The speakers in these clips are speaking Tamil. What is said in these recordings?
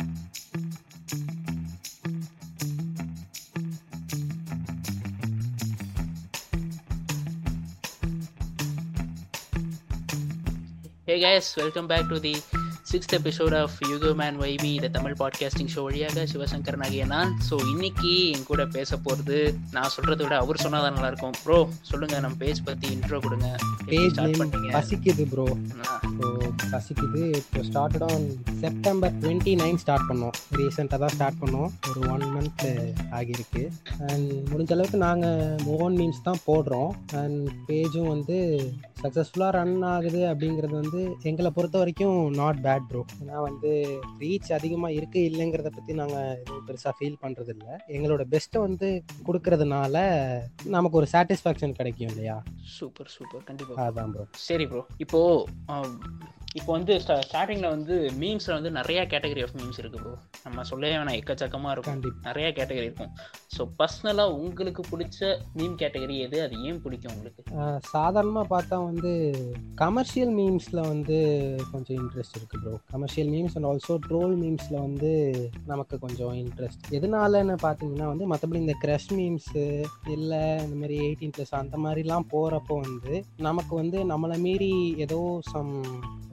Hey guys, welcome back to the sixth episode of UCO man வைபி இந்த தமிழ் பாட்காஸ்டிங் ஷோ வழியாக சிவசங்கர் ஆகிய நான் ஸோ இன்னைக்கு என் கூட பேச போகிறது நான் சொல்கிறத விட அவர் சொன்னால் தான் நல்லா இருக்கும். ப்ரோ சொல்லுங்க நம்ம பேஜ் பற்றி இன்ட்ரோ கொடுங்க. பேஜ் ஸ்டார்ட் பண்ணீங்க? பசிக்குது ப்ரோ பசிக்குது இப்போ started on September twenty nine start பண்ணோம். ரீசெண்டாக தான் ஸ்டார்ட் பண்ணோம். ஒரு ஒன் மந்த் ஆகியிருக்கு. அண்ட் முடிஞ்ச அளவுக்கு நாங்கள் ஓன் மீன்ஸ் தான் போடுறோம். அண்ட் பேஜும் வந்து சக்ஸஸ்ஃபுல்லாக ரன் ஆகுது அப்படிங்கிறது வந்து எங்களை பொறுத்த வரைக்கும் நாட் பேட் ப்ரோ ஏன்னா வந்து ரீச் அதிகமாக இருக்குது இல்லைங்கிறத பற்றி நாங்கள் எதுவும் பெருசாக ஃபீல் பண்ணுறது இல்லை எங்களோட பெஸ்ட்டை வந்து கொடுக்கறதுனால நமக்கு ஒரு சாட்டிஸ்ஃபேக்ஷன் கிடைக்கும் இல்லையா? சூப்பர் சூப்பர் கண்டிப்பாக அதான் ப்ரோ சரி ப்ரோ இப்போ ஆம், இப்போ வந்து ஸ்டார்டிங்கில் வந்து மீம்ஸில் வந்து நிறைய கேட்டகரி ஆஃப் மீம்ஸ் இருக்கு ப்ரோ நம்ம சொல்லவே வேணாம் எக்கச்சக்கமாக இருக்கும். நிறைய கேட்டகரி இருக்கும். ஸோ பர்சனலாக உங்களுக்கு பிடிச்ச மீம் கேட்டகரி எது? அது ஏன் பிடிக்கும் உங்களுக்கு? சாதாரணமாக பார்த்தா வந்து கமர்ஷியல் மீம்ஸில் வந்து கொஞ்சம் இன்ட்ரெஸ்ட் இருக்குது bro commercial memes and also troll மீம்ஸில் வந்து நமக்கு கொஞ்சம் இன்ட்ரெஸ்ட் எதனாலன்னு பார்த்தீங்கன்னா வந்து மற்றபடி இந்த க்ரஷ் மீம்ஸு இல்லை இந்த மாதிரி எயிட்டீன் ப்ளஸ் அந்த மாதிரிலாம் போகிறப்போ வந்து நமக்கு வந்து நம்மளை மீறி ஏதோ சம்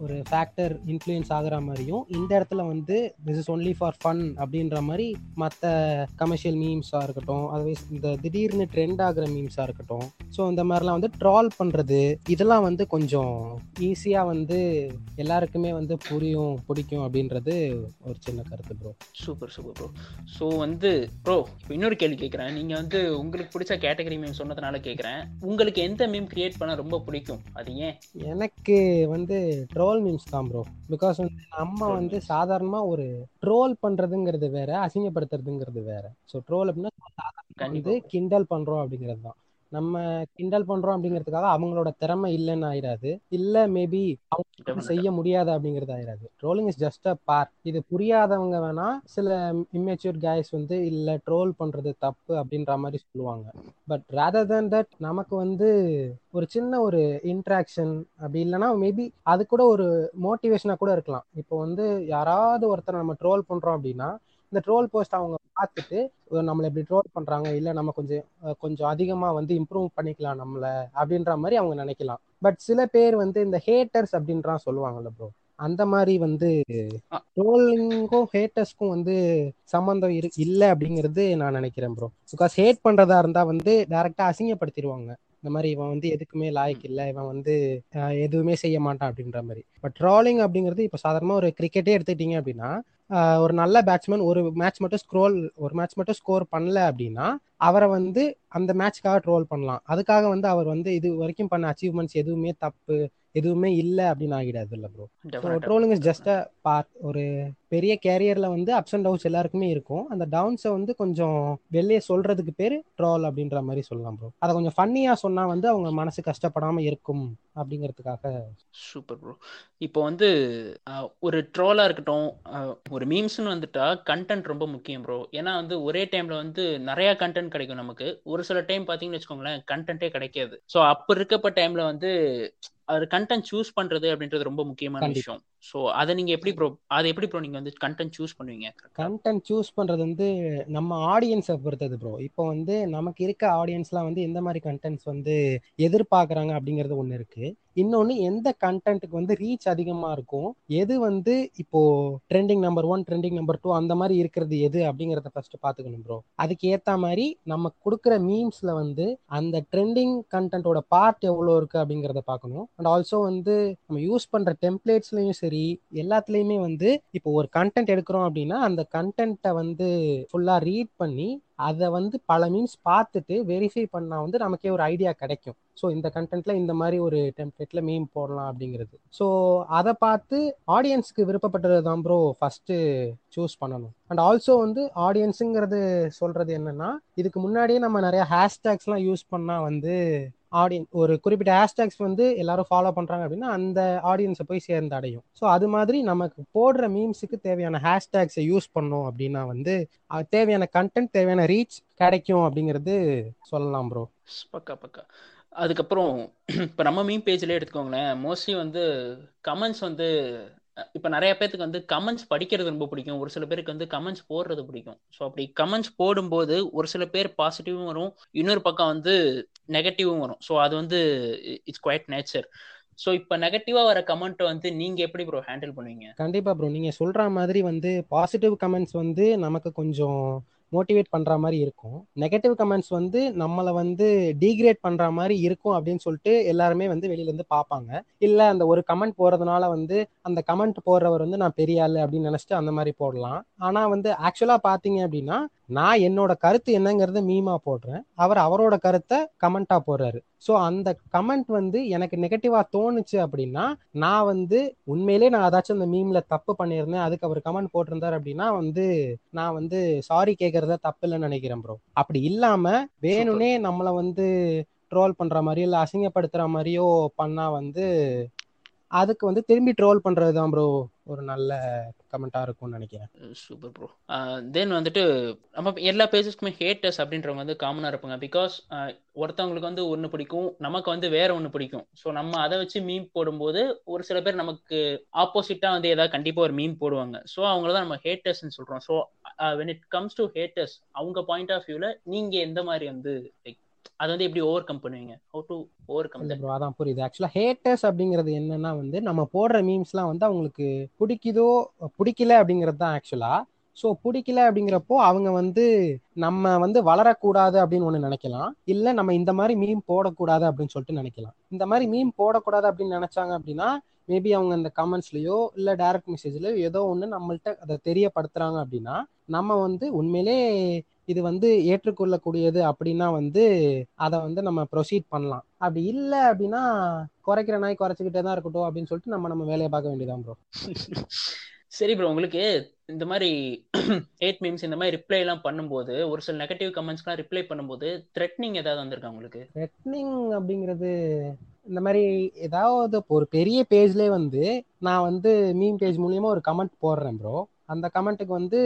ஒரு ஃபேக்டர் இன்ஃப்ளூயன்ஸ் ஆகுற மாதிரியும் இந்த இடத்துல வந்து this is only for fun அப்படின்ற மாதிரி மற்ற கமர்ஷியல் மீம்ஸாக இருக்கட்டும் அதுவே இந்த திடீர்னு ட்ரெண்ட் ஆகுற மீம்ஸாக இருக்கட்டும். ஸோ இந்த மாதிரிலாம் வந்து ட்ரால் பண்ணுறது இதெல்லாம் வந்து கொஞ்சம் ஈஸியாக வந்து எல்லாருக்குமே வந்து புரியும் பிடிக்கும் அப்படின்றது ஒரு சின்ன கருத்து bro super super bro so வந்து ப்ரோ இப்போ இன்னொரு கேள்வி கேட்குறேன் நீங்கள் வந்து உங்களுக்கு பிடிச்ச கேட்டகரி மீம் சொன்னதுனால கேட்குறேன் உங்களுக்கு எந்த மீம் கிரியேட் பண்ண ரொம்ப பிடிக்கும்? அது ஏன்? எனக்கு வந்து ட்ரோல் மீம்ஸ் தான் ப்ரோ பிகாஸ் வந்து நம்ம வந்து. சாதாரணமாக ஒரு ட்ரோல் பண்ணுறதுங்கிறது வேற அசிங்கப்படுத்துறதுங்கிறது வேற. ஸோ ட்ரோல் அப்படின்னா வந்து கிண்டல் பண்றோம் அப்படிங்கிறது தான். நம்ம கிண்டல் பண்றோம் அப்படிங்கிறதுக்காக அவங்களோட திறமை இல்லைன்னு ஆயிராது. இல்ல மேபி அவங்க. செய்ய முடியாது அப்படிங்கிறது ஆயிராது. Trolling is just a part இது புரியாதவங்க வேணா சில இம்மெச்சூர் கைஸ் வந்து இல்ல ட்ரோல் பண்றது தப்பு அப்படின்ற மாதிரி சொல்லுவாங்க. பட் ரேதர் than தட் நமக்கு வந்து ஒரு சின்ன ஒரு இன்ட்ராக்ஷன் அப்படி இல்லைன்னா மேபி அது கூட ஒரு மோட்டிவேஷனா கூட இருக்கலாம். இப்போ வந்து யாராவது ஒருத்தர் நம்ம ட்ரோல் பண்றோம் அப்படின்னா இந்த ட்ரோல் போஸ்ட் அவங்க பார்த்துட்டு "ஓ, நம்மளை இப்படி ட்ரோல் பண்றாங்க. இல்ல நம்ம கொஞ்சம் கொஞ்சம் அதிகமா வந்து இம்ப்ரூவ் பண்ணிக்கலாம் நம்மள அப்படின்ற மாதிரி அவங்க நினைக்கலாம். பட் சில பேர் வந்து இந்த ஹேட்டர்ஸ் அப்படின்றான் சொல்லுவாங்கல்ல ப்ரோ அந்த மாதிரி வந்து. ட்ரோலிங்கும் ஹேட்டர்ஸ்க்கும் வந்து சம்மந்தம் இரு இல்ல அப்படிங்கிறது நான் நினைக்கிறேன் ப்ரோ பிகாஸ் ஹேட் பண்றதா இருந்தா வந்து டைரக்டா அசிங்கப்படுத்திடுவாங்க. இந்த மாதிரி இவன் வந்து எதுக்குமே லாய்க்கு இல்லை. இவன் வந்து எதுவுமே செய்ய மாட்டான் அப்படின்ற மாதிரி. பட் ட்ராலிங் அப்படிங்கிறது இப்போ சாதாரணமாக ஒரு கிரிக்கெட்டே எடுத்துக்கிட்டீங்க அப்படின்னா ஒரு நல்ல பேட்ஸ்மேன் ஒரு மேட்ச் மட்டும் ஸ்க்ரோல் ஒரு மேட்ச் மட்டும் ஸ்கோர் பண்ணல அப்படின்னா அவரை வந்து அந்த மேட்ச்க்காக ட்ரோல் பண்ணலாம். அதுக்காக வந்து அவர் வந்து இது வரைக்கும் பண்ண அச்சீவ்மெண்ட்ஸ் எதுவுமே தப்பு எதுவுமே இல்லை அப்படின்னு ஆகிடாது இல்லை bro. Trolling is just a part ஒரு பெரிய கேரியர்ல வந்து அப்ஸ் அண்ட் டவுன்ஸ் எல்லாருக்குமே இருக்கும். அந்த டவுன்ஸை வந்து கொஞ்சம் வெளியே சொல்றதுக்கு பேர் ட்ரோல் அப்படின்ற மாதிரி சொல்லலாம் ப்ரோ அதை கொஞ்சம் ஃபன்னியா சொன்னா வந்து அவங்க மனசு கஷ்டப்படாம இருக்கும் அப்படிங்கிறதுக்காக. சூப்பர் ப்ரோ இப்போ வந்து ஒரு ட்ரோலாக இருக்கட்டும் ஒரு மீம்ஸ்னு வந்துட்டா கண்டென்ட் ரொம்ப முக்கியம் ப்ரோ ஏன்னா வந்து ஒரே டைம்ல வந்து நிறைய கண்டென்ட் கிடைக்கும் நமக்கு. ஒரு சில டைம் பார்த்தீங்கன்னு வச்சுக்கோங்களேன் கண்டென்ட்டே கிடைக்காது. ஸோ அப்போ இருக்கப்ப டைம்ல வந்து அது கண்டென்ட் சூஸ் பண்றது அப்படின்றது ரொம்ப முக்கியமான. விஷயம் ஸோ அதை நீங்கள் எப்படி ப்ரோ அதை எப்படி ப்ரோ நீங்கள் வந்து கண்டென்ட் சூஸ் பண்ணுவீங்க? கண்டென்ட் சூஸ் பண்ணுறது வந்து நம்ம ஆடியன்ஸை பொறுத்தது ப்ரோ இப்போ வந்து நமக்கு இருக்க ஆடியன்ஸ்லாம் வந்து எந்த மாதிரி கண்டென்ட்ஸ் வந்து எதிர்பார்க்குறாங்க அப்படிங்கிறது ஒன்று இருக்குது இன்னொன்று எந்த கண்டென்ட்டுக்கு வந்து ரீச் அதிகமாக இருக்கும் எது வந்து இப்போ trending number one trending number two அந்த மாதிரி இருக்கிறது எது அப்படிங்கிறத ஃபர்ஸ்ட் பார்த்துக்கணும் ப்ரோ அதுக்கு ஏற்ற மாதிரி நம்ம கொடுக்குற மீம்ஸில் வந்து அந்த ட்ரெண்டிங் கண்டென்ட்டோட பார்ட் எவ்வளோ இருக்குது அப்படிங்கிறத பார்க்கணும் அண்ட் ஆல்சோ வந்து நம்ம யூஸ் பண்ணுற டெம்ப்ளேட்ஸ்லையும் சரி எல்லாத்துலேயுமே வந்து இப்போ ஒரு கண்டென்ட் எடுக்கிறோம் அப்படின்னா அந்த கண்டென்ட்டை வந்து ஃபுல்லாக ரீட் பண்ணி அதை வந்து பல மீன்ஸ் பார்த்துட்டு வெரிஃபை பண்ணால் வந்து நமக்கே ஒரு ஐடியா கிடைக்கும். ஸோ இந்த கண்டென்ட்ல இந்த மாதிரி ஒரு டெம்ப்ளேட்ல மீம் போடலாம் அப்படிங்கிறது. ஸோ அதை பார்த்து ஆடியன்ஸ்க்கு விருப்பப்பட்டது தான் ப்ரோ ஃபர்ஸ்ட் சூஸ் பண்ணணும். அண்ட் ஆல்சோ வந்து ஆடியன்ஸுங்கிறது சொல்றது என்னன்னா இதுக்கு முன்னாடியே நம்ம நிறைய ஹேஷ்டேக்ஸ்லாம் யூஸ் பண்ணால் வந்து ஆடியன் ஒரு குறிப்பிட்ட ஹேஷ்டேக்ஸ் வந்து எல்லாரும் ஃபாலோ பண்றாங்க அப்படின்னா அந்த ஆடியன்ஸை போய் சேர்ந்து அடையும். ஸோ அது மாதிரி நமக்கு போடுற மீம்ஸுக்கு தேவையான ஹேஷ்டேக்ஸை யூஸ் பண்ணோம் அப்படின்னா வந்து அது தேவையான கண்டென்ட் தேவையான ரீச் கிடைக்கும் அப்படிங்கிறது சொல்லலாம் ப்ரோ பக்கா பக்கா. அதுக்கப்புறம் இப்போ நம்ம மீம் பேஜ்லேயே எடுத்துக்கோங்களேன். மோஸ்ட்லி வந்து கமெண்ட்ஸ் வந்து இப்போ நிறைய பேத்துக்கு வந்து கமெண்ட்ஸ் படிக்கிறது ரொம்ப பிடிக்கும். ஒரு சில பேருக்கு வந்து கமெண்ட்ஸ் போடுறது பிடிக்கும். ஸோ அப்படி கமெண்ட்ஸ் போடும்போது ஒரு சில பேர் பாசிட்டிவும் வரும். இன்னொரு பக்கம் வந்து நெகட்டிவும் வரும். ஸோ அது வந்து இட்ஸ் குவைட் நேச்சர் ஸோ இப்போ நெகட்டிவாக வர கமெண்ட் வந்து நீங்கள் எப்படி ப்ரோ ஹேண்டில் பண்ணுவீங்க? கண்டிப்பாக ப்ரோ நீங்கள் சொல்கிற மாதிரி வந்து பாசிட்டிவ் கமெண்ட்ஸ் வந்து நமக்கு கொஞ்சம் மோட்டிவேட் பண்ற மாதிரி இருக்கும். நெகட்டிவ் கமெண்ட்ஸ் வந்து நம்மளை வந்து டீக்ரேட் பண்ற மாதிரி இருக்கும் அப்படின்னு சொல்லிட்டு எல்லாருமே வந்து வெளியில இருந்து பார்ப்பாங்க. இல்ல அந்த ஒரு கமெண்ட் போறதுனால வந்து அந்த கமெண்ட் போடுறவர் வந்து நான் பெரிய ஆளு அப்படின்னு நினைச்சிட்டு அந்த மாதிரி போடலாம். ஆனா வந்து ஆக்சுவலா பாத்தீங்க அப்படின்னா நான் என்னோட கருத்து என்னங்கிறத மீமா போடுறேன். அவர் அவரோட கருத்தை கமெண்டா போடுறாரு. ஸோ அந்த கமெண்ட் வந்து எனக்கு நெகட்டிவா தோணுச்சு அப்படின்னா நான் வந்து உண்மையிலே நான் ஏதாச்சும் அந்த மீம்ல தப்பு பண்ணியிருந்தேன். அதுக்கு அவர் கமெண்ட் போட்டிருந்தார் அப்படின்னா வந்து நான் வந்து சாரி கேட்கறத தப்பு இல்லைன்னு நினைக்கிறேன் ப்ரோ அப்படி இல்லாம வேணும்னே நம்மளை வந்து ட்ரோல் பண்ற மாதிரியோ இல்லை அசிங்கப்படுத்துற மாதிரியோ பண்ணா வந்து அதுக்கு வந்து திரும்பி ட்ரோல் பண்றது தான் ப்ரோ ஒரு நல்ல கமெண்டா இருக்கும்னு நினைக்கிறேன். சூப்பர் ப்ரோ தென் வந்துட்டு நம்ம எல்லா பேஜஸ்க்குமே ஹேட்டர்ஸ் அப்படின்றவங்க வந்து காமனாக இருப்பாங்க. பிகாஸ் ஒருத்தவங்களுக்கு வந்து ஒன்று பிடிக்கும் நமக்கு வந்து வேற ஒன்று பிடிக்கும். ஸோ நம்ம அதை வச்சு மீம் போடும்போது ஒரு சில பேர் நமக்கு ஆப்போசிட்டாக வந்து ஏதாவது கண்டிப்பாக ஒரு மீம் போடுவாங்க. ஸோ அவங்கள தான் நம்ம ஹேட்டர்ஸ்ன்னு சொல்கிறோம் so when it comes to haters அவங்க பாயிண்ட் ஆஃப் வியூவில் நீங்கள் எந்த மாதிரி வந்து லைக் அது வந்து எப்படி ஓவர் கம் பண்ணுவீங்க how to overcome bro அதான் புரியுது. ஆக்சுவலா ஹேட்டர்ஸ் அப்படிங்கிறது என்னன்னா வந்து நம்ம போடுற மீம்ஸ்லாம் வந்து அவங்களுக்கு பிடிக்குதோ பிடிக்கல அப்படிங்கிறது தான் ஆக்சுவலா ஸோ பிடிக்கல அப்படிங்கிறப்போ அவங்க வந்து நம்ம வந்து வளரக்கூடாது அப்படின்னு ஒன்று நினைக்கலாம். இல்லை நம்ம இந்த மாதிரி மீம் போடக்கூடாது அப்படின்னு சொல்லிட்டு நினைக்கலாம். இந்த மாதிரி மீம் போடக்கூடாது அப்படின்னு நினைச்சாங்க அப்படின்னா மேபி அவங்க அந்த கமெண்ட்ஸ்லயோ இல்லை டைரக்ட் மெசேஜ்லயோ ஏதோ ஒன்று நம்மள்ட்ட அதை தெரியப்படுத்துறாங்க அப்படின்னா நம்ம வந்து உண்மையிலே இது வந்து ஏற்றுக்கொள்ளக்கூடியது அப்படின்னா வந்து அதை வந்து நம்ம ப்ரொசீட் பண்ணலாம். அப்படி இல்லை அப்படின்னா குறைக்கிற நாய் குறைச்சிக்கிட்டே தான் இருக்கட்டும் அப்படின்னு சொல்லிட்டு நம்ம நம்ம வேலையை பார்க்க வேண்டியதான் ப்ரோ சரி ப்ரோ உங்களுக்கு இந்த மாதிரி எயிட் மீம்ஸ் இந்த மாதிரி ரிப்ளை எல்லாம் பண்ணும்போது ஒரு சில நெகட்டிவ் கமெண்ட்ஸ்லாம் ரிப்ளை பண்ணும்போது த்ரெட்னிங் ஏதாவது வந்திருக்கா உங்களுக்கு? த்ரெட்னிங் அப்படிங்கிறது இந்த மாதிரி ஏதாவது ஒரு பெரிய பேஜ்லேயே வந்து நான் வந்து மீம் பேஜ் மூலியமா ஒரு கமெண்ட் போடுறேன் ப்ரோ அந்த கமெண்ட்டுக்கு வந்து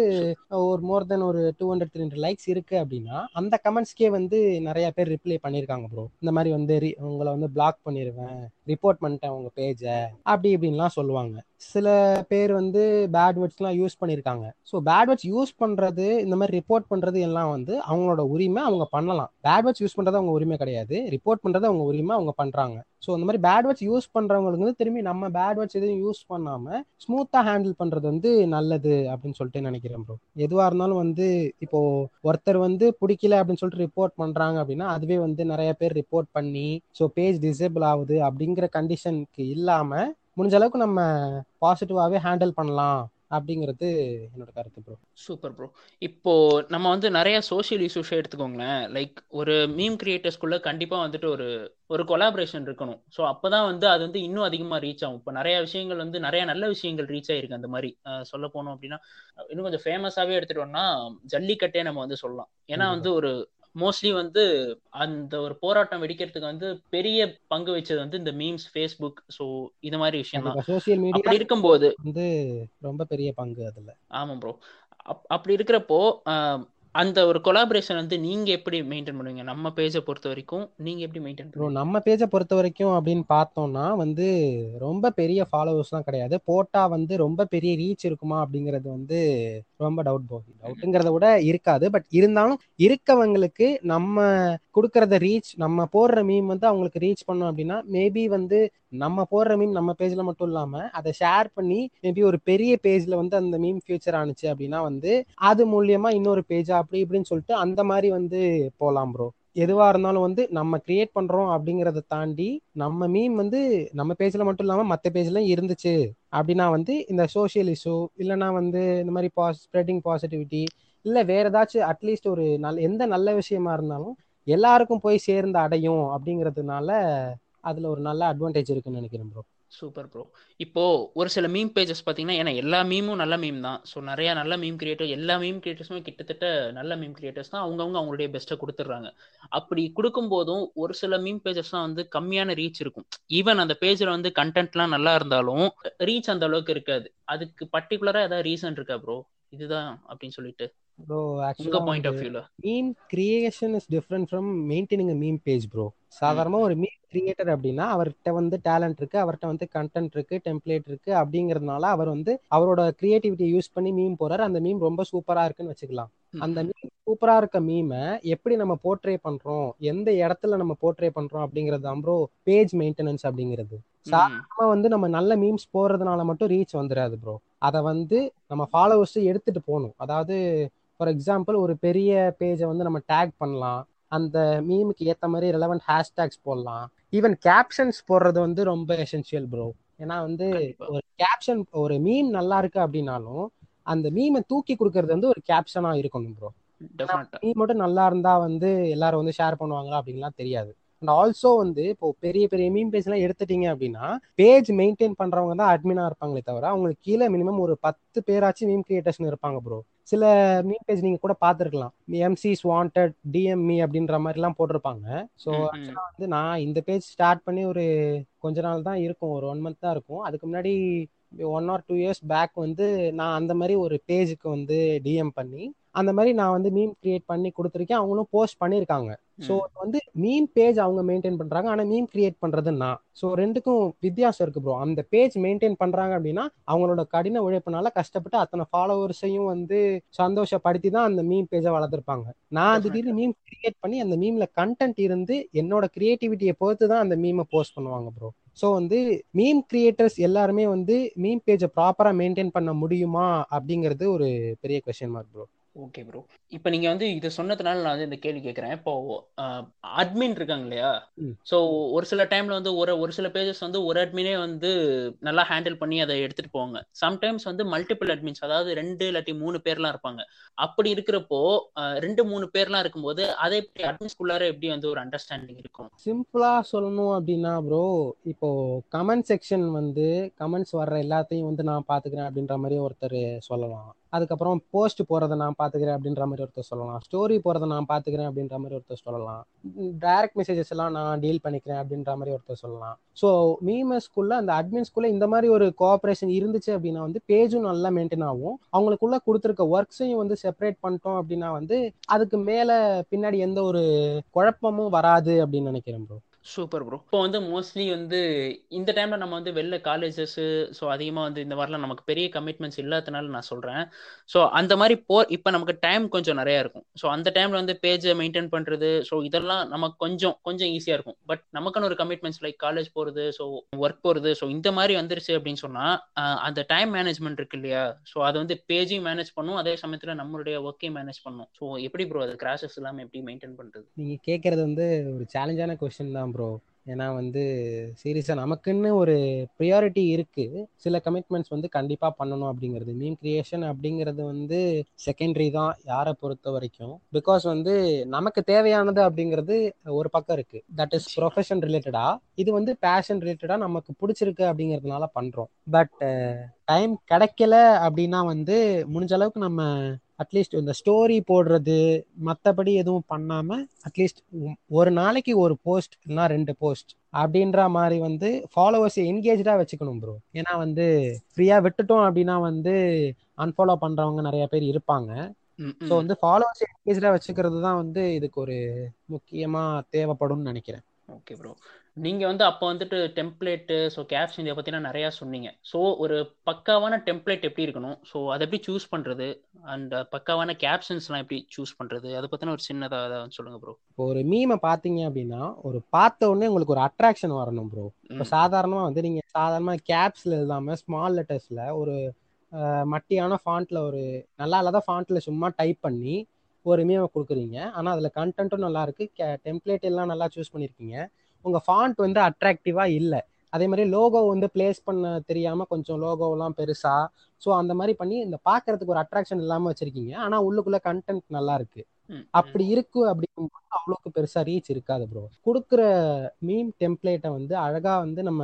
ஒரு மோர் தென் ஒரு two hundred three hundred likes இருக்கு அப்படின்னா அந்த கமெண்ட்ஸ்க்கே வந்து நிறைய பேர் ரிப்ளை பண்ணியிருக்காங்க ப்ரோ இந்த மாதிரி வந்து உங்களை வந்து பிளாக் பண்ணிடுவேன் ரிப்போர்ட் பண்ணிட்டேன் உங்க பேஜை அப்படி இப்படின்லாம் சொல்லுவாங்க. சில பேர் வந்து பேட் வேர்ட்ஸ்லாம் யூஸ் பண்ணியிருக்காங்க. ஸோ பேட் வேர்ட்ஸ் யூஸ் பண்ணுறது இந்த மாதிரி ரிப்போர்ட் பண்ணுறது எல்லாம் வந்து அவங்களோட உரிமை அவங்க பண்ணலாம். பேட் வேர்ட்ஸ் யூஸ் பண்ணுறது அவங்க உரிமை கிடையாது. ரிப்போர்ட் பண்ணுறது அவங்க உரிமை அவங்க பண்ணுறாங்க ஸோ இந்த மாதிரி பேட் வேர்ட்ஸ் யூஸ் பண்ணுறவங்களுக்கு வந்து திரும்பி நம்ம பேட் வேர்ட்ஸ் எதுவும் யூஸ் பண்ணாமல் ஸ்மூத்தாக ஹேண்டில் பண்ணுறது வந்து நல்லது அப்படின்னு சொல்லிட்டு நினைக்கிறேன் ப்ரோ எதுவாக இருந்தாலும் வந்து இப்போது ஒருத்தர் வந்து பிடிக்கல அப்படின்னு சொல்லிட்டு ரிப்போர்ட் பண்ணுறாங்க அப்படின்னா அதுவே வந்து நிறைய பேர் ரிப்போர்ட் பண்ணி ஸோ பேஜ் டிசேபிள் ஆகுது அப்படிங்கிற கண்டிஷனுக்கு இல்லாமல் முடிஞ்ச அளவுக்கு நம்ம பாசிட்டிவாகவே ஹேண்டில் பண்ணலாம் அப்படிங்கிறது என்னோட கருத்து ப்ரோ சூப்பர் ப்ரோ இப்போ நம்ம வந்து நிறைய சோஷியல் இஷ்யூஸ் எடுத்துக்கோங்களேன். லைக் ஒரு மீம் கிரியேட்டர்ஸ்குள்ள கண்டிப்பா வந்துட்டு ஒரு ஒரு கொலாபரேஷன் இருக்கணும். ஸோ அப்போதான் வந்து அது வந்து இன்னும் அதிகமாக ரீச் ஆகும். இப்போ நிறைய விஷயங்கள் வந்து நிறைய நல்ல விஷயங்கள் ரீச் ஆயிருக்கு அந்த மாதிரி. சொல்ல போனோம் அப்படின்னா இன்னும் கொஞ்சம் ஃபேமஸாகவே எடுத்துட்டோம்னா ஜல்லிக்கட்டே நம்ம வந்து சொல்லலாம். ஏன்னா வந்து ஒரு மோஸ்ட்லி வந்து அந்த ஒரு போராட்டம் வெடிக்கிறதுக்கு வந்து பெரிய பங்கு வச்சது வந்து இந்த மீம்ஸ் ஃபேஸ்புக் ஸோ இது மாதிரி விஷயம் தான் சோசியல் மீடியா அப்படி இருக்கும்போது வந்து ரொம்ப பெரிய பங்கு அதுல. ஆமா ப்ரோ அப்படி இருக்கிறப்போ அந்த ஒரு கொலாபரேஷன் வந்து நீங்க எப்படி மெயின்டைன் பண்ணுவீங்க? நம்ம பேஜை பொறுத்த வரைக்கும் நீங்க எப்படி மெயின்டைன் ப்ரோ நம்ம பேஜை பொறுத்த வரைக்கும் அப்படின்னு பார்த்தோம்னா வந்து ரொம்ப பெரிய ஃபாலோவர்ஸ்லாம் கிடையாது. போட்டா வந்து ரொம்ப பெரிய ரீச் இருக்குமா அப்படிங்கிறது வந்து ரொம்ப டவுட் போ டவுட்டுங்கிறத விட இருக்காது. பட் இருந்தாலும் இருக்கவங்களுக்கு நம்ம கொடுக்கறத ரீச் நம்ம போடுற மீம் வந்து அவங்களுக்கு ரீச் பண்ணோம் அப்படின்னா மேபி வந்து நம்ம போடுற மீம் நம்ம பேஜ்ல மட்டும் இல்லாம அதை ஷேர் பண்ணி மேபி ஒரு பெரிய பேஜ்ல வந்து அந்த மீம் ஃபியூச்சர் ஆனிச்சு அப்படின்னா வந்து அது மூலியமா இன்னொரு பேஜா அப்படி இப்படின்னு சொல்லிட்டு அந்த மாதிரி வந்து போகலாம் ப்ரோ எதுவா இருந்தாலும் வந்து நம்ம கிரியேட் பண்றோம் அப்படிங்கறத தாண்டி நம்ம மீம் வந்து நம்ம பேஜ்ல மட்டும் இல்லாம மற்ற பேஜ்ல இருந்துச்சு அப்படின்னா வந்து இந்த சோசியல் இஷ்யூ இல்லைன்னா வந்து இந்த மாதிரி பாஸ் ஸ்ப்ரெட்டிங் பாசிட்டிவிட்டி இல்ல வேற ஏதாச்சும் அட்லீஸ்ட் ஒரு நல்ல எந்த நல்ல விஷயமா இருந்தாலும் எல்லாருக்கும் போய் சேர்ந்து அடையும் அப்படிங்கிறதுனால அதுல ஒரு நல்ல அட்வான்டேஜ் இருக்குன்னு நினைக்கிறேன் ப்ரோ சூப்பர் ப்ரோ இப்போ ஒரு சில மீம் பேஜஸ் பார்த்தீங்கன்னா ஏன்னா எல்லா மீமும் நல்ல மீம் தான். ஸோ நிறைய நல்ல மீம் கிரியேட்டர் எல்லா மீம் கிரியேட்டர்ஸுமே கிட்டத்தட்ட நல்ல மீம் கிரியேட்டர்ஸ் தான். அவங்கவுங்க அவங்களுடைய பெஸ்ட்டை கொடுத்துட்றாங்க. அப்படி கொடுக்கும் போதும் ஒரு சில மீம் பேஜஸ்லாம் வந்து கம்மியான ரீச் இருக்கும். ஈவன் அந்த பேஜில் வந்து கண்டென்ட்லாம் நல்லா இருந்தாலும் ரீச் அந்த அளவுக்கு இருக்காது. அதுக்கு பர்டிகுலராக ஏதாவது ரீசன் இருக்கா ப்ரோ இதுதான் அப்படின்னு சொல்லிட்டு. ப்ரோ உங்க ஆக்சுவலா பாயிண்ட் ஆஃப் வியூல meme creation is different from maintaining meme page bro சாதாரணமா ஒரு மீம் கிரியேட்டர் அப்படின்னா அவர்கிட்ட வந்து டேலண்ட் இருக்கு அவர்கிட்ட வந்து கண்டென்ட் இருக்கு டெம்ப்ளேட் இருக்கு அப்படிங்கறதுனால அவர் வந்து அவரோட கிரியேட்டிவிட்டியை யூஸ் பண்ணி மீம் போறாரு அந்த மீம் ரொம்ப சூப்பரா இருக்குன்னு வச்சுக்கலாம். அந்த மீம் சூப்பரா இருக்க மீமை எப்படி நம்ம போர்ட்ரே பண்றோம் எந்த இடத்துல நம்ம போர்ட்ரே பண்றோம் அப்படிங்கிறது தான் ப்ரோ பேஜ் மெயின்டெனன்ஸ் அப்படிங்கிறது. சாதாரணமா வந்து நம்ம நல்ல மீம்ஸ் போடுறதுனால மட்டும் ரீச் வந்துடாது ப்ரோ அதை வந்து நம்ம ஃபாலோவர்ஸ் எடுத்துட்டு போகணும். அதாவது ஃபார் எக்ஸாம்பிள் ஒரு பெரிய பேஜை வந்து நம்ம டேக் பண்ணலாம். அந்த மீமுக்கு ஏற்ற மாதிரி ரெலவெண்ட் ஹேஷ்டேக்ஸ் போடலாம். ஈவன் கேப்ஷன்ஸ் போடுறது வந்து ரொம்ப எசென்ஷியல் ப்ரோ ஏன்னா வந்து. ஒரு கேப்ஷன் ஒரு மீம் நல்லா இருக்கு அப்படின்னாலும் அந்த மீமை தூக்கி கொடுக்கறது வந்து ஒரு கேப்ஷனா இருக்கணும் ப்ரோ மீம் மட்டும் நல்லா இருந்தா வந்து எல்லாரும் வந்து ஷேர் பண்ணுவாங்களா அப்படின்லாம் தெரியாது. அண்ட் ஆல்சோ வந்து இப்போ பெரிய பெரிய மீம் பேஜ் எல்லாம் எடுத்துட்டீங்க அப்படின்னா பேஜ் மெயின்டைன் பண்றவங்க தான் அட்மினா இருப்பாங்களே தவிர அவங்களுக்கு கீழே மினிமம் ஒரு பத்து பேராச்சும் மீம் கிரியேட்டர்ஸ் இருப்பாங்க ப்ரோ சில மீம் பேஜ் நீங்க கூட பார்த்துருக்கலாம். எம்சிஸ் வாண்டட் டிஎம்இ அப்படின்ற மாதிரி எல்லாம் போட்டிருப்பாங்க ஸோ வந்து நான் இந்த பேஜ் ஸ்டார்ட் பண்ணி ஒரு கொஞ்ச நாள் தான் இருக்கும். ஒரு ஒன் மந்த் தான் இருக்கும். அதுக்கு முன்னாடி one or two years back வந்து நான் அந்த மாதிரி ஒரு பேஜுக்கு வந்து டிஎம் பண்ணி அந்த மாதிரி நான் வந்து மீம் கிரியேட் பண்ணி கொடுத்துருக்கேன். அவங்களும் போஸ்ட் பண்ணியிருக்காங்க. ஸோ வந்து மீம் பேஜ் அவங்க மெயின்டைன் பண்றாங்க. ஆனா மீம் கிரியேட் பண்றது நான். ஸோ ரெண்டுக்கும் வித்தியாசம் இருக்கு ப்ரோ அந்த பேஜ் மெயின்டைன் பண்றாங்க அப்படின்னா அவங்களோட கடின உழைப்புனால கஷ்டப்பட்டு அத்தனை ஃபாலோவர்ஸையும் வந்து சந்தோஷப்படுத்தி தான் அந்த மீம் பேஜை வளர்த்துருப்பாங்க. நான் திடீர்னு மீம் கிரியேட் பண்ணி அந்த மீம்ல கண்டென்ட் இருந்து என்னோட கிரியேட்டிவிட்டியை பொறுத்து தான் அந்த மீமை போஸ்ட் பண்ணுவாங்க ப்ரோ ஸோ வந்து மீம் கிரியேட்டர்ஸ் எல்லாருமே வந்து மீம் பேஜை ப்ராப்பரா மெயின்டைன் பண்ண முடியுமா அப்படிங்கிறது ஒரு பெரிய question mark bro okay bro இப்போ நீங்க வந்து இதை சொன்னதுனால நான் வந்து இந்த கேள்வி கேட்குறேன் இப்போ அட்மின் இருக்காங்க இல்லையா. ஸோ ஒரு சில டைம்ல வந்து ஒரு ஒரு சில பேஜஸ் வந்து ஒரு அட்மினே வந்து நல்லா ஹேண்டில் பண்ணி அதை எடுத்துட்டு போவாங்க. சம்டைம்ஸ் வந்து மல்டிபிள் அட்மின்ஸ் அதாவது ரெண்டு இல்லாட்டி மூணு பேர்லாம் இருப்பாங்க. அப்படி இருக்கிறப்போ ரெண்டு மூணு பேர்லாம் இருக்கும்போது அதை எப்படி அட்மின்ஸ்குள்ளார எப்படி வந்து ஒரு அண்டர்ஸ்டாண்டிங் இருக்கும்? சிம்பிளா சொல்லணும் அப்படின்னா ப்ரோ இப்போ கமெண்ட் செக்ஷன் வந்து கமெண்ட்ஸ் வர்ற எல்லாத்தையும் வந்து நான் பாத்துக்கிறேன் அப்படின்ற மாதிரி ஒருத்தர் சொல்லலாம். அதுக்கப்புறம் போஸ்ட் போறதை நான் பாத்துக்கிறேன் அப்படின்ற மாதிரி ஒருத்தர் சொல்லலாம். ஸ்டோரி போறதை நான் பாத்துக்கிறேன் அப்படின்ற மாதிரி ஒருத்தர் சொல்லலாம். டைரக்ட் மெசேஜஸ் எல்லாம் நான் டீல் பண்ணிக்கிறேன் அப்படின்ற மாதிரி ஒருத்தர் சொல்லலாம். ஸோ மீமஸ்குள்ள அந்த அட்மின்ஸ்குள்ள இந்த மாதிரி ஒரு கோஆபரேஷன் இருந்துச்சு அப்படின்னா வந்து பேஜும் நல்லா மெயின்டைன் ஆகும். அவங்களுக்குள்ள கொடுத்துருக்க ஒர்க்ஸையும் வந்து செப்பரேட் பண்ணிட்டோம் அப்படின்னா வந்து அதுக்கு மேல பின்னாடி எந்த ஒரு குழப்பமும் வராது அப்படின்னு நினைக்கிறேன் ப்ரோ சூப்பர் ப்ரோ. இப்போ வந்து மோஸ்ட்லி வந்து இந்த டைம்ல நம்ம வந்து வெளில காலேஜஸ் ஸோ அதிகமாக வந்து இந்த மாதிரிலாம் நமக்கு பெரிய கமிட்மெண்ட்ஸ் இல்லாதனால நான் சொல்றேன். ஸோ அந்த மாதிரி போ இப்போ நமக்கு டைம் கொஞ்சம் நிறைய இருக்கும். ஸோ அந்த டைம்ல வந்து பேஜை மெயின்டைன் பண்றது ஸோ இதெல்லாம் நமக்கு கொஞ்சம் கொஞ்சம் ஈஸியா இருக்கும். பட் நமக்குன்னு ஒரு கமிட்மெண்ட்ஸ் லைக் காலேஜ் போறது ஸோ ஒர்க் போறது ஸோ இந்த மாதிரி வந்துருச்சு அப்படின்னு சொன்னா அந்த டைம் மேனேஜ்மெண்ட் இருக்கு இல்லையா? ஸோ அது வந்து பேஜையும் மேனேஜ் பண்ணும் அதே சமயத்துல நம்மளுடைய ஒர்க்கையும் மேனேஜ் பண்ணும். ஸோ எப்படி ப்ரோ அது கிராஷஸ் இல்லாமல் எப்படி மெயின்டைன் பண்றது? நீங்க கேட்கறது வந்து ஒரு சேலஞ்சான கொஸ்டின் தான் ப்ரோ ஏன்னா வந்து சீரியஸாக நமக்குன்னு ஒரு ப்ரியாரிட்டி இருக்கு. சில கமிட்மெண்ட்ஸ் வந்து கண்டிப்பாக பண்ணணும் அப்படிங்கிறது. மீம் கிரியேஷன் அப்படிங்கிறது வந்து செகண்டரி தான் யாரை பொறுத்த வரைக்கும். பிகாஸ் வந்து நமக்கு தேவையானது அப்படிங்கிறது ஒரு பக்கம் இருக்கு. தட் இஸ் ப்ரொஃபஷன் ரிலேட்டடா இது வந்து பேஷன் ரிலேட்டடா நமக்கு பிடிச்சிருக்கு அப்படிங்கிறதுனால பண்றோம். பட் டைம் கிடைக்கல அப்படின்னா வந்து முடிஞ்ச அளவுக்கு நம்ம அட்லீஸ்ட் இந்த ஸ்டோரி போடுறது மற்றபடி எதுவும் பண்ணாம அட்லீஸ்ட் ஒரு நாளைக்கு ஒரு போஸ்ட் இல்லைன்னா ரெண்டு போஸ்ட் அப்படின்ற மாதிரி வந்து ஃபாலோவர்ஸ் என்கேஜா வச்சுக்கணும் ப்ரோ ஏன்னா வந்து ஃப்ரீயா விட்டுட்டோம் அப்படின்னா வந்து அன்ஃபாலோ பண்றவங்க நிறைய பேர் இருப்பாங்க. ஸோ. வந்து ஃபாலோவர்ஸ் என்கேஜா வச்சுக்கிறது தான் வந்து இதுக்கு ஒரு முக்கியமா தேவைப்படும்னு நினைக்கிறேன். ஓகே ப்ரோ நீங்க வந்து அப்போ வந்துட்டு டெம்ப்ளேட்டு ஸோ கேப்ஷன் இதை பத்தினா நிறைய சொன்னீங்க. ஸோ ஒரு பக்காவான டெம்ப்ளேட் எப்படி இருக்கணும்? ஸோ அதை எப்படி சூஸ் பண்றது? அண்ட் பக்காவான கேப்ஷன்ஸ்லாம் எப்படி சூஸ் பண்றது? அதை பத்தின ஒரு சின்னதா ஏதாவது சொல்லுங்க ப்ரோ இப்போ ஒரு மீமை பார்த்தீங்க அப்படின்னா ஒரு பார்த்த உடனே உங்களுக்கு ஒரு அட்ராக்ஷன் வரணும் ப்ரோ இப்போ சாதாரணமாக வந்து நீங்கள் சாதாரணமாக கேப்ஸில் இல்லாமல் ஸ்மால் லெட்டர்ஸில் ஒரு மட்டியான ஃபாண்ட்டில் ஒரு நல்லா இல்லாத ஃபாண்ட்டில் சும்மா டைப் பண்ணி ஒரு மீமை கொடுக்குறீங்க. ஆனால் அதில் கண்டென்ட்டும் நல்லா இருக்கு. டெம்ப்ளேட் எல்லாம் நல்லா சூஸ் பண்ணியிருக்கீங்க உங்கள் ஃபாண்ட் வந்து அட்ராக்டிவாக இல்லை. அதே மாதிரி லோகோ வந்து பிளேஸ் பண்ண தெரியாமல் கொஞ்சம் லோகோவெல்லாம் பெருசா ஸோ அந்த மாதிரி பண்ணி இந்த பார்க்கறதுக்கு ஒரு அட்ராக்ஷன் இல்லாமல் வச்சிருக்கீங்க. ஆனால் உள்ளுக்குள்ள கண்டென்ட் நல்லா இருக்கு. அப்படி இருக்கு அப்படிங்கும்போது அவ்வளோக்கு பெருசா ரீச் இருக்காது ப்ரோ கொடுக்குற மீம் டெம்ப்ளேட்டை வந்து அழகா வந்து நம்ம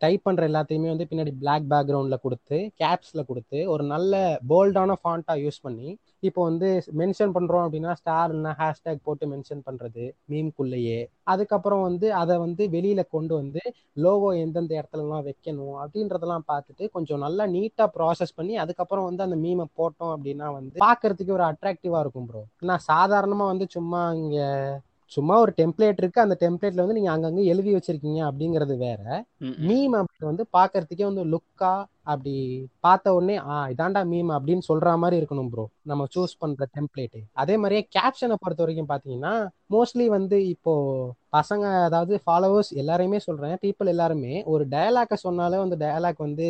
டைப் பண்ணுற எல்லாத்தையுமே வந்து பின்னாடி பிளாக் பேக்ரவுண்டில் கொடுத்து கேப்ஸில் கொடுத்து ஒரு நல்ல போல்டான ஃபாண்ட்டாக யூஸ் பண்ணி இப்போ வந்து மென்ஷன் பண்ணுறோம் அப்படின்னா ஸ்டார் ஹேஷ்டேக் போட்டு மென்ஷன் பண்ணுறது மீம்குள்ளேயே அதுக்கப்புறம் வந்து அதை வந்து வெளியில் கொண்டு வந்து லோகோ எந்தெந்த இடத்துலலாம் வைக்கணும் அப்படின்றதெல்லாம் பார்த்துட்டு கொஞ்சம் நல்லா நீட்டாக ப்ராசஸ் பண்ணி அதுக்கப்புறம் வந்து அந்த மீமை போட்டோம் அப்படின்னா வந்து பார்க்கறதுக்கு ஒரு அட்ராக்டிவாக இருக்கும் ப்ரோ நான் சாதாரணமாக வந்து சும்மா இங்கே சும்மா ஒரு டெம்ப்ளேட் இருக்கு. அந்த டெம்ப்ளேட்ல வந்து நீங்க அங்கங்க எழுதி வச்சிருக்கீங்க அப்படிங்கிறது வேற. மீம். அப்படி வந்து பாக்குறதுக்கே வந்து லுக்கா அப்படி பார்த்த உடனே ஆ இதாண்டா மீம் அப்படின்னு சொல்ற மாதிரி இருக்கணும் ப்ரோ நம்ம சூஸ் பண்ற டெம்ப்ளேட் அதே மாதிரியே கேப்ஷனை பொறுத்த வரைக்கும் பாத்தீங்கன்னா மோஸ்ட்லி வந்து இப்போ பசங்க அதாவது ஃபாலோவர்ஸ் எல்லாரையுமே சொல்றேன். பீப்புள் எல்லாருமே ஒரு டயலாக்க சொன்னாலே வந்து டயலாக் வந்து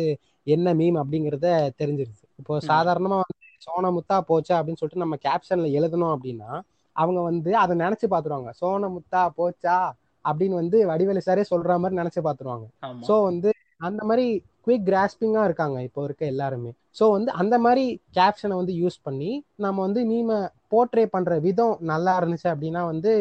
என்ன மீம் அப்படிங்கறத தெரிஞ்சிருச்சு இப்போ. சாதாரணமா வந்து சோனமுத்தா போச்சா? அப்படின்னு சொல்லிட்டு நம்ம கேப்ஷன்ல எழுதணும் அப்படின்னா அவங்க வந்து அதை நினைச்சு பாத்துருவாங்க சோனமுத்தா போச்சா அப்படின்னு வந்து வடிவேலு சாரே சொல்ற மாதிரி நினைச்சு பாத்துருவாங்க ஸோ வந்து அந்த மாதிரி குயிக் கிராஸ்பிங்கா இருக்காங்க இப்போ இருக்க எல்லாருமே. ஸோ வந்து அந்த மாதிரி கேப்ஷனை வந்து யூஸ் பண்ணி நம்ம வந்து மீமை போர்ட்ரே பண்ற விதம் நல்லா இருந்துச்சு அப்படின்னா வந்து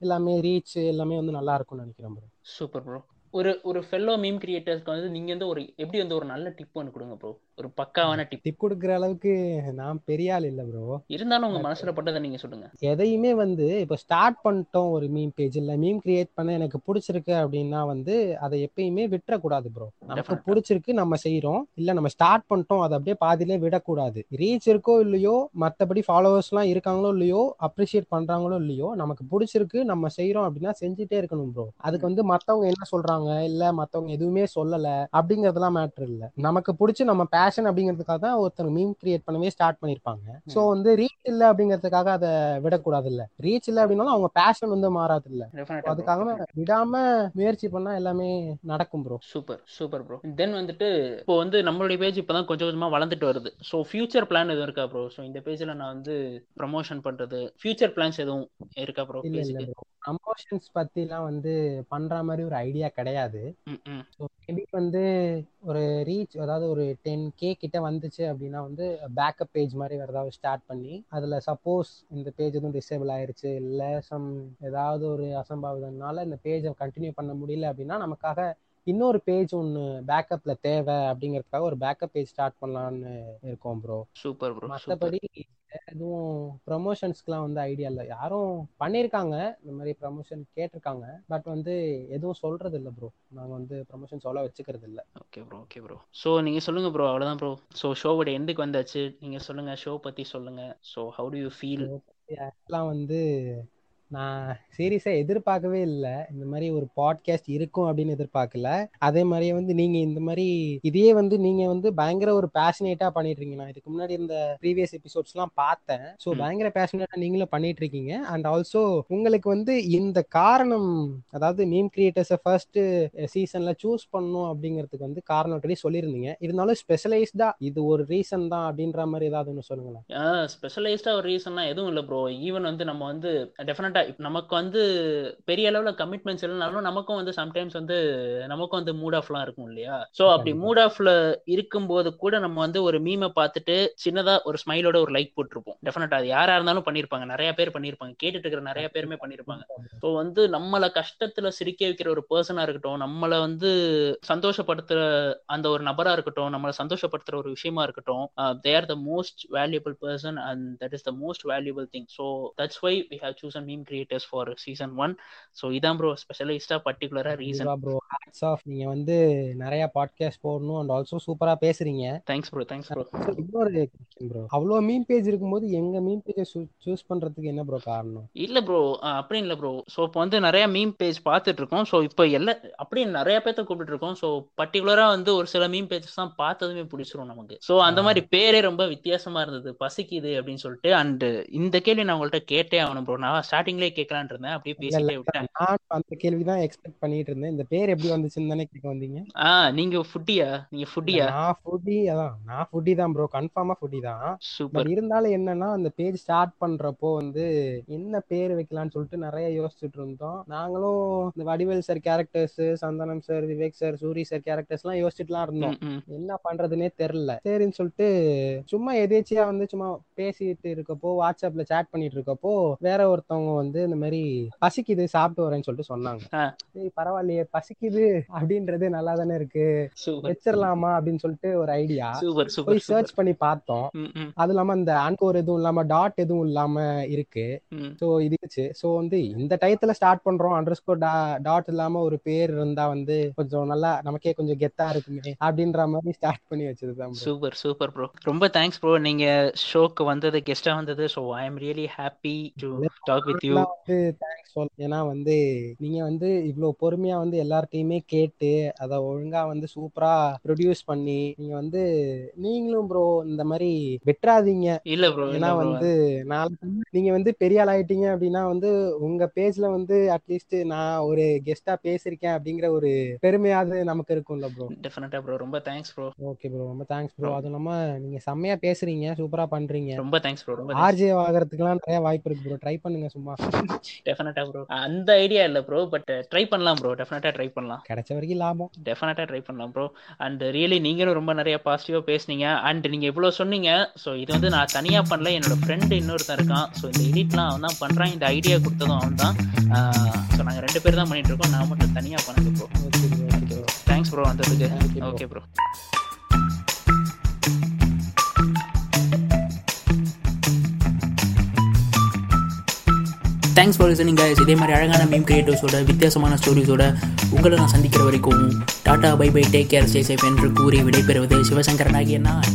எல்லாமே ரீச் எல்லாமே வந்து நல்லா இருக்கும்னு நினைக்கிறேன் bro. சூப்பர் ப்ரோ ஒரு ஒரு ஃபெல்லோ மீம் கிரியேட்டர்ஸ்க்கு வந்து நீங்க வந்து ஒரு எப்படி வந்து ஒரு நல்ல டிப் ஒன்று கொடுங்க ப்ரோ ஒரு பக்காவான டிப் டிப் கொடுக்குற அளவுக்கு நான் பெரிய ஆள் இல்லை ப்ரோ இருந்தாலும் உங்க மனசுல பட்டதை நீங்க சொல்லுங்க. எதையுமே வந்து இப்போ ஸ்டார்ட் பண்ணிட்டோம் ஒரு மீம் பேஜ் இல்ல மீம் கிரியேட் பண்ண எனக்கு பிடிச்சிருக்கு அப்படின்னா வந்து அதை எப்பயுமே விட்டுறக்கூடாது ப்ரோ நமக்கு. பிடிச்சிருக்கு நம்ம செய்றோம். இல்ல நம்ம ஸ்டார்ட் பண்ணிட்டோம் அதை அப்படியே பாதியிலே விடக்கூடாது. ரீச் இருக்கோ இல்லையோ மத்தபடி ஃபாலோவர்ஸ் எல்லாம் இருக்காங்களோ இல்லையோ அப்ரிஷியேட் பண்றாங்களோ இல்லையோ நமக்கு பிடிச்சிருக்கு நம்ம செய்றோம் அப்படின்னா செஞ்சுட்டே இருக்கணும் ப்ரோ அதுக்கு வந்து மத்தவங்க என்ன சொல்றாங்க இல்ல மத்தவங்க எதுவுமே சொல்லல அப்படிங்கறதெல்லாம் மேட்டர் இல்ல. நமக்கு பிடிச்சி நம்ம பேஷன் அப்படிங்கிறதுக்காக தான் ஒருத்தர் மீம் கிரியேட் பண்ணவே ஸ்டார்ட் பண்ணிருப்பாங்க. சோ வந்து ரீச் இல்ல அப்படிங்கிறதுக்காக அதை விடக்கூடாது இல்ல ரீச் இல்ல அப்படின்னாலும் அவங்க பேஷன் வந்து மாறாது இல்ல அதுக்காக விடாம முயற்சி பண்ணா எல்லாமே நடக்கும் bro super super bro then வந்துட்டு இப்போ வந்து நம்மளுடைய பேஜ் இப்பதான் கொஞ்சம் கொஞ்சமா வளர்ந்துட்டு வருது. ஸோ ஃபியூச்சர் பிளான் எதுவும் இருக்கா ப்ரோ ஸோ இந்த பேஜ்ல நான் வந்து ப்ரமோஷன் பண்றது ஃபியூச்சர் பிளான்ஸ் எதுவும் இருக்கா பேஜுக்கு ப்ரோ ப்ரமோஷன்ஸ் பத்தி எல்லாம் வந்து பண்ற மாதிரி ஒரு ஐடியா கிடையாது. மேபி வந்து ஒரு ரீச் அதாவது ஒரு டென் கே கிட்ட வந்துச்சு அப்படின்னா வந்து பேக்கப் பேஜ் மாதிரி வேற ஏதாவது ஸ்டார்ட் பண்ணி அதுல சப்போஸ் இந்த பேஜ் எதுவும் டிசேபிள் ஆயிருச்சு இல்ல சம் ஏதாவது ஒரு அசம்பாவிதம்னால இந்த பேஜை கண்டினியூ பண்ண முடியல அப்படின்னா நமக்காக இன்னொரு பேஜ் ஒன்று பேக்கப்ல தேவை அப்படிங்கிறதுக்காக ஒரு பேக்கப் பேஜ் ஸ்டார்ட் பண்ணலாம்னு இருக்கோம் ப்ரோ சூப்பர் ப்ரோ மற்றபடி எதுவும் ப்ரமோஷன்ஸ்க்குலாம் வந்து ஐடியா இல்லை. யாரும் பண்ணியிருக்காங்க இந்த மாதிரி ப்ரமோஷன் கேட்டிருக்காங்க. பட் வந்து எதுவும் சொல்றது இல்லை ப்ரோ நாங்கள் வந்து ப்ரமோஷன் சொல்ல வச்சுக்கிறது இல்லை okay bro okay bro so நீங்கள் சொல்லுங்கள் ப்ரோ அவ்வளோதான் ப்ரோ ஸோ ஷோவோட எண்டுக்கு வந்தாச்சு. நீங்கள் சொல்லுங்கள் ஷோ பற்றி சொல்லுங்கள் so how do you feel ஆக்சுவலாக வந்து நான் சீரியஸாக எதிர்பார்க்கவே இல்லை. இந்த மாதிரி ஒரு பாட்காஸ்ட் இருக்கும் அப்படின்னு எதிர்பார்க்கல. அதே மாதிரியே வந்து நீங்கள் இந்த மாதிரி இதையே வந்து நீங்கள் வந்து பயங்கர ஒரு பேஷனேட்டாக பண்ணிட்டு இருக்கீங்க நான் இதுக்கு முன்னாடி இந்த ப்ரீவியஸ் எபிசோட்ஸ்லாம் பார்த்தேன். ஸோ. பயங்கர பேஷனேட்டாக நீங்களும் பண்ணிட்டு இருக்கீங்க அண்ட் ஆல்சோ உங்களுக்கு வந்து இந்த காரணம் அதாவது மீம் கிரியேட்டர்ஸை ஃபர்ஸ்ட் சீசன்ல சூஸ் பண்ணணும் அப்படிங்கிறதுக்கு வந்து காரணம் ஆல்ரெடி சொல்லியிருந்தீங்க. இருந்தாலும் ஸ்பெஷலைஸ்டா இது ஒரு ரீசன் தான் அப்படின்ற மாதிரி ஏதாவது ஒன்று சொல்லுங்களேன். ஸ்பெஷலைஸ்டாக ஒரு ரீசன்லாம் எதுவும் இல்லை ப்ரோ ஈவன் வந்து நம்ம வந்து டெஃபினட்டாக நமக்கு வந்து பெரிய அளவில் கமிட்மெண்ட்ஸ் இல்லைனாலும் நமக்கும் வந்து சம்டைம்ஸ் வந்து நமக்கும் வந்து மூட் ஆஃப்லாம் இருக்கும் இல்லையா? ஸோ அப்படி. மூட் ஆஃப்ல இருக்கும்போது கூட நம்ம வந்து ஒரு மீமை பார்த்துட்டு சின்னதாக ஒரு ஸ்மைலோட ஒரு லைக் போட்டிருப்போம். டெஃபினட்டாக அது யாராக இருந்தாலும் பண்ணியிருப்பாங்க நிறைய பேர் பண்ணியிருப்பாங்க கேட்டுட்டு இருக்கிற நிறைய பேருமே பண்ணியிருப்பாங்க ஸோ வந்து நம்மளை கஷ்டத்துல சிரிக்க வைக்கிற ஒரு பர்சனா இருக்கட்டும் நம்மளை வந்து சந்தோஷப்படுத்துற அந்த ஒரு நபரா இருக்கட்டும் நம்மளை சந்தோஷப்படுத்துற ஒரு விஷயமா இருக்கட்டும் they are the most valuable person and that is the most valuable thing so that's why we have chosen meme creators for season one so இதான் ப்ரோ ஸ்பெஷலிஸ்டா பர்டிகுலரா ரீசன் ப்ரோ ஹேட்ஸ் ஆஃப் நீங்க வந்து நிறைய பாட்காஸ்ட் போடணும் அண்ட் ஆல்சோ சூப்பரா பேசுறீங்க. தேங்க்ஸ் ப்ரோ தேங்க்ஸ் ப்ரோ இன்னொரு ப்ரோ அவ்வளோ மீம் பேஜ் இருக்கும்போது எங்க மீம் பேஜை சூஸ் பண்றதுக்கு என்ன ப்ரோ காரணம்? இல்ல ப்ரோ அப்படி இல்ல ப்ரோ ஸோ இப்போ வந்து நிறைய மீம் பேஜ் பார்த்துட்டு இருக்கோம் ஸோ இப்போ எல்லா அப்படி நிறைய பேர்த்த கூப்பிட்டு இருக்கோம் ஸோ பர்டிகுலரா வந்து ஒரு சில மீம் பேஜஸ் தான் பார்த்ததுமே பிடிச்சிரும் நமக்கு. ஸோ அந்த மாதிரி பேரே ரொம்ப வித்தியாசமா இருந்தது. பசிக்குது அப்படின்னு சொல்லிட்டு அண்ட் இந்த கேள்வி நான் உங்கள்ட்ட கேட்டே ஆகணும் ப்ரோ நான் ஸ்டார்டிங்லேயே கேட்கலான் இருந்தேன் அப்படியே பேசிட்டே விட்டேன். நான் அந்த கேள்விதான் எக்ஸ்பெக்ட் பண்ணிட்டு இருந்தேன் இந்த பேர் எப்படி வந்துச்சுன்னு தானே கேட்க வந்தீங்க? ஆ நீங்க ஃபுட்டியா நீங்க ஃபுட்டியா நான் ஃபுட்டி அதான். நான் ஃபுட்டி தான் ப்ரோ கன்ஃபார்மா ஃபுட்டி தான். சூப்பர் இருந்தாலும் என்னன்னா அந்த பேஜ் ஸ்டார்ட் பண்றப்போ வந்து என்ன பேர் வைக்கலாம்னு சொல்லிட்டு நிறைய யோசிச்சுட்டு இருந்தோம். நாங்களும் இந்த Vadivel sir characters Santhanam sir Vivek sir Soori sir characters எல்லாம் யோசிச்சுட்டுலாம் இருந்தோம். என்ன பண்றதுனே தெரியல. சரின்னு சொல்லிட்டு சும்மா எதேச்சியா வந்து சும்மா பேசிட்டு இருக்கப்போ வாட்ஸ்அப்ல சேட் பண்ணிட்டு இருக்கப்போ வேற ஒருத்தவங்க வந்து வந்து இந்த மாதிரி பசிக்குது சாப்பிட்டு வரேன்னு சொல்லிட்டு சொன்னாங்க. பரவாயில்லையே பசிக்குது அப்படின்றது நல்லா தானே இருக்கு வச்சிடலாமா அப்படின்னு சொல்லிட்டு ஒரு ஐடியா போய் சர்ச் பண்ணி பார்த்தோம். அது இல்லாம அந்த அன்கோர் எதுவும் இல்லாம டாட் எதுவும் இல்லாம இருக்கு. ஸோ இருந்துச்சு. ஸோ வந்து இந்த டயத்துல ஸ்டார்ட் பண்றோம். அண்டர் ஸ்கோர் டாட் இல்லாம ஒரு பேர் இருந்தா வந்து கொஞ்சம் நல்லா நமக்கே கொஞ்சம் கெத்தா இருக்குமே அப்படின்ற மாதிரி ஸ்டார்ட் பண்ணி வச்சதுதான். சூப்பர் சூப்பர் ப்ரோ ரொம்ப தேங்க்ஸ் ப்ரோ நீங்க ஷோக்கு வந்தது கெஸ்டா வந்தது. So I am really happy to talk with you வந்து தேங்க்ஸ் சொல் ஏன்னா வந்து நீங்க வந்து இவ்வளவு பொறுமையா வந்து எல்லார்ட்டையுமே கேட்டு அதை ஒழுங்கா வந்து சூப்பரா ப்ரொடியூஸ் பண்ணி நீங்க வந்து நீங்களும் ப்ரோ இந்த மாதிரி வெட்டுறாதீங்க. இல்ல ப்ரோ ஏன்னா வந்து நாளைக்கு நீங்க வந்து பெரிய ஆள் ஆயிட்டீங்க அப்படின்னா வந்து உங்க பேஜ்ல வந்து அட்லீஸ்ட் நான் ஒரு கெஸ்டா பேசிருக்கேன் அப்படிங்கிற ஒரு பெருமையாவது நமக்கு இருக்கும்ல ப்ரோ டெஃபினட்டா ப்ரோ ரொம்ப தேங்க்ஸ் ப்ரோ ஓகே ப்ரோ ரொம்ப தேங்க்ஸ் ப்ரோ அதுவும் இல்லாம நீங்க செம்மையா பேசுறீங்க சூப்பரா பண்றீங்க. ரொம்ப தேங்க்ஸ் ப்ரோ ஆர்ஜே ஆகிறதுக்குலாம் நிறைய வாய்ப்பு இருக்கு ப்ரோ ட்ரை பண்ணுங்க சும்மா. டெஃபினட்டா ப்ரோ அந்த ஐடியா இல்ல ப்ரோ பட் ட்ரை பண்ணலாம் ப்ரோ டெஃபினட்டா ட்ரை பண்ணலாம். கிடைச்ச வரைக்கும் லாபம் டெஃபினட்டா ட்ரை பண்ணலாம் ப்ரோ அண்ட் ரியலி நீங்களும் ரொம்ப நிறைய பாசிட்டிவா பேசுனீங்க. அண்ட் நீங்க இவ்வளவு சொன்னீங்க ஸோ இது வந்து நான் தனியா பண்ணல. என்னோட ஃப்ரெண்டு இன்னொருத்தன் இருக்கான். ஸோ இந்த எடிட்லாம் அவன் தான் பண்றான். இந்த ஐடியா கொடுத்ததும் அவன் தான் ஸோ நாங்க ரெண்டு பேர் தான் பண்ணிட்டு இருக்கோம். நான் மட்டும் தனியா பண்ணது ப்ரோ தேங்க்ஸ் ப்ரோ வந்ததுக்கு. Okay bro thanks for listening guys இதே மாதிரி அழகான மீம் கிரியேட்டர்ஸோட வித்தியாசமான ஸ்டோரிஸோட உங்களை நான் சந்திக்கிற வரைக்கும் tata bye bye take care stay safe என்று கூறி விடைபெறுவது சிவசங்கரனாகிய நான்.